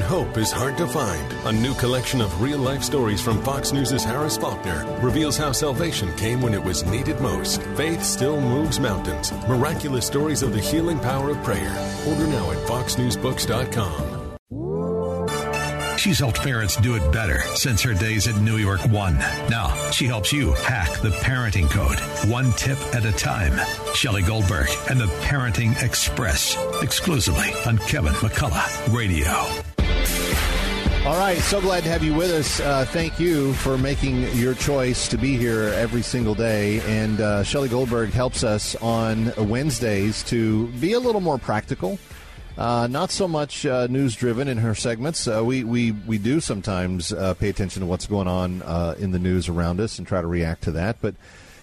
Hope is hard to find. A new collection of real life stories from Fox News' Harris Faulkner reveals how salvation came when it was needed most. Faith still moves mountains. Miraculous stories of the healing power of prayer. Order now at foxnewsbooks.com. She's helped parents do it better since her days at New York One. Now, she helps you hack the parenting code, one tip at a time. Shelley Goldberg and the Parenting Express, exclusively on Kevin McCullough Radio. All right, so glad to have you with us. Uh, thank you for making your choice to be here every single day. And uh, Shelley Goldberg helps us on Wednesdays to be a little more practical uh, not so much uh, news driven in her segments. Uh, we, we, we do sometimes uh, pay attention to what's going on uh, in the news around us and try to react to that. But,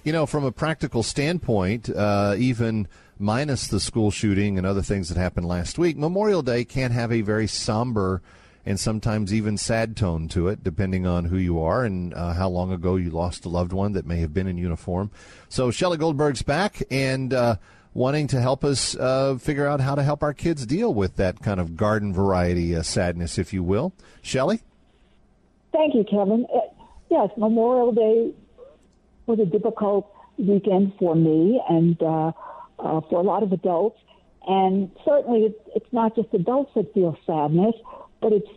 you know, from a practical standpoint, even minus the school shooting and other things that happened last week, Memorial Day can have a very somber and sometimes even sad tone to it, depending on who you are and how long ago you lost a loved one that may have been in uniform. So Shelley Goldberg's back, and wanting to help us uh, figure out how to help our kids deal with that kind of garden variety uh, sadness, if you will. Shelley? Thank you, Kevin. Uh, yes, Memorial Day was a difficult weekend for me and uh, uh, for a lot of adults. And certainly it's not just adults that feel sadness, but it's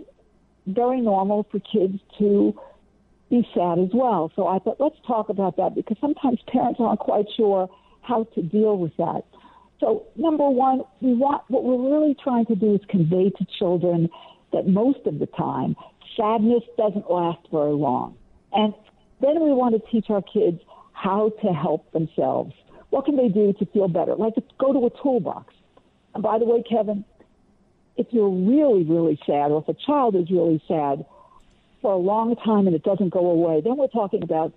very normal for kids to be sad as well. So I thought, let's talk about that because sometimes parents aren't quite sure how to deal with that. So, number one, we want what we're really trying to do is convey to children that most of the time sadness doesn't last very long. And then we want to teach our kids how to help themselves. What can they do to feel better? Like go to a toolbox. And by the way, Kevin, if you're really, really sad, or if a child is really sad for a long time and it doesn't go away, then we're talking about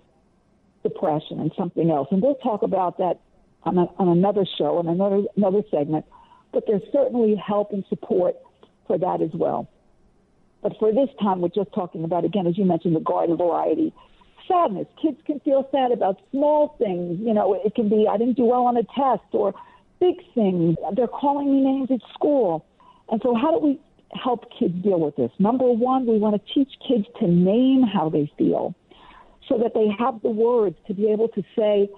depression and something else. And we'll talk about that on, a, on another show and another another segment. But there's certainly help and support for that as well. But for this time, we're just talking about again, as you mentioned, the garden variety. Sadness. Kids can feel sad about small things. You know, it can be I didn't do well on a test or big things. They're calling me names at school. And so, how do we help kids deal with this? Number one, we want to teach kids to name how they feel so that they have the words to be able to say,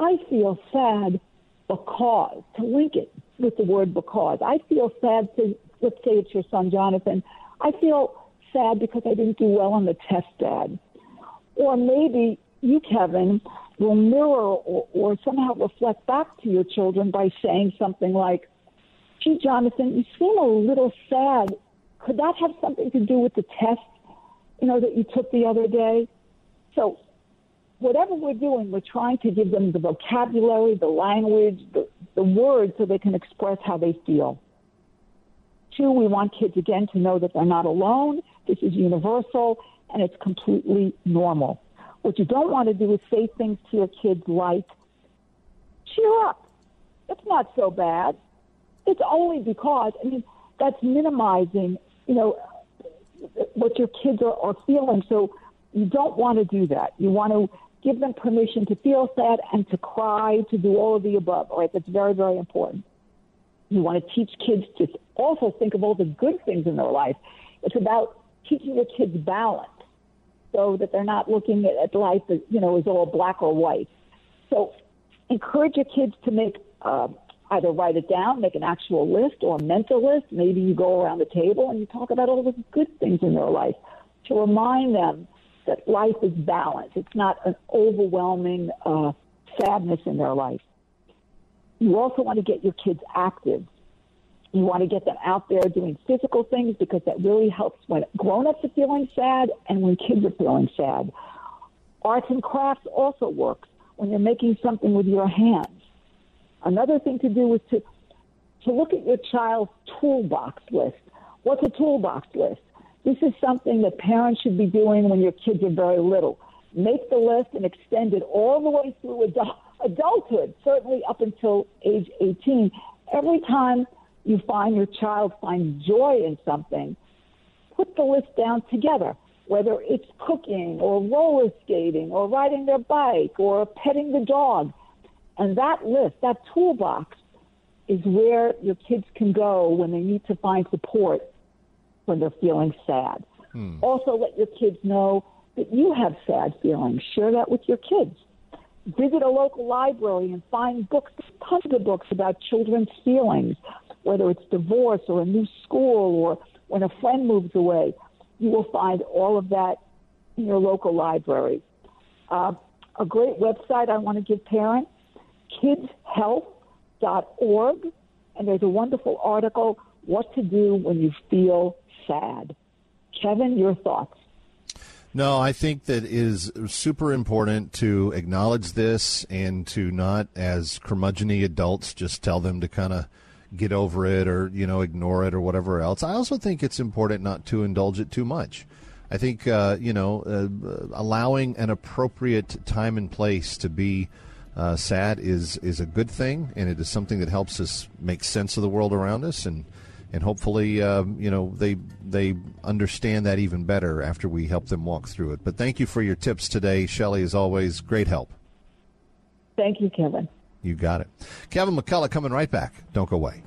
I feel sad because, to link it with the word because. I feel sad to, let's say it's your son, Jonathan. I feel sad because I didn't do well on the test, Dad. Or maybe you, Kevin, will mirror or, or somehow reflect back to your children by saying something like, gee, Jonathan, you seem a little sad. Could that have something to do with the test, you know, that you took the other day? So whatever we're doing, we're trying to give them the vocabulary, the language, the, the words so they can express how they feel. Two, we want kids again to know that they're not alone. This is universal and it's completely normal. What you don't want to do is say things to your kids like, cheer up. It's not so bad. It's only because, I mean, that's minimizing, you know, what your kids are, are feeling. So you don't want to do that. You want to give them permission to feel sad and to cry, to do all of the above. All right, that's very, very important. You want to teach kids to also think of all the good things in their life. It's about teaching your kids balance so that they're not looking at, at life as, you know, as all black or white. So encourage your kids to make, uh, either write it down, make an actual list or a mental list. Maybe you go around the table and you talk about all the good things in their life to remind them that life is balanced. It's not an overwhelming uh, sadness in their life. You also want to get your kids active. You want to get them out there doing physical things because that really helps when grown-ups are feeling sad and when kids are feeling sad. Arts and crafts also works when you're making something with your hands. Another thing to do is to to look at your child's toolbox list. What's a toolbox list? This is something that parents should be doing when your kids are very little. Make the list and extend it all the way through adult, adulthood, certainly up until age 18. Every time you find your child finds joy in something, put the list down together, whether it's cooking or roller skating or riding their bike or petting the dog. And that list, that toolbox, is where your kids can go when they need to find support when they're feeling sad. Hmm. Also, let your kids know that you have sad feelings. Share that with your kids. Visit a local library and find books, tons of books about children's feelings, whether it's divorce or a new school or when a friend moves away. You will find all of that in your local library. Uh, a great website I want to give parents, kidshealth.org, and there's a wonderful article, What to Do When You Feel Sad. Kevin, your thoughts? No, I think that is super important to acknowledge this and to not, as curmudgeony adults, just tell them to kind of get over it or you know ignore it or whatever else. I also think it's important not to indulge it too much. I think uh, you know uh, allowing an appropriate time and place to be uh, sad is is a good thing, and it is something that helps us make sense of the world around us and and hopefully, um, you know, they they understand that even better after we help them walk through it. But thank you for your tips today, Shelley. As always, great help. Thank you, Kevin. You got it. Kevin McCullough coming right back. Don't go away.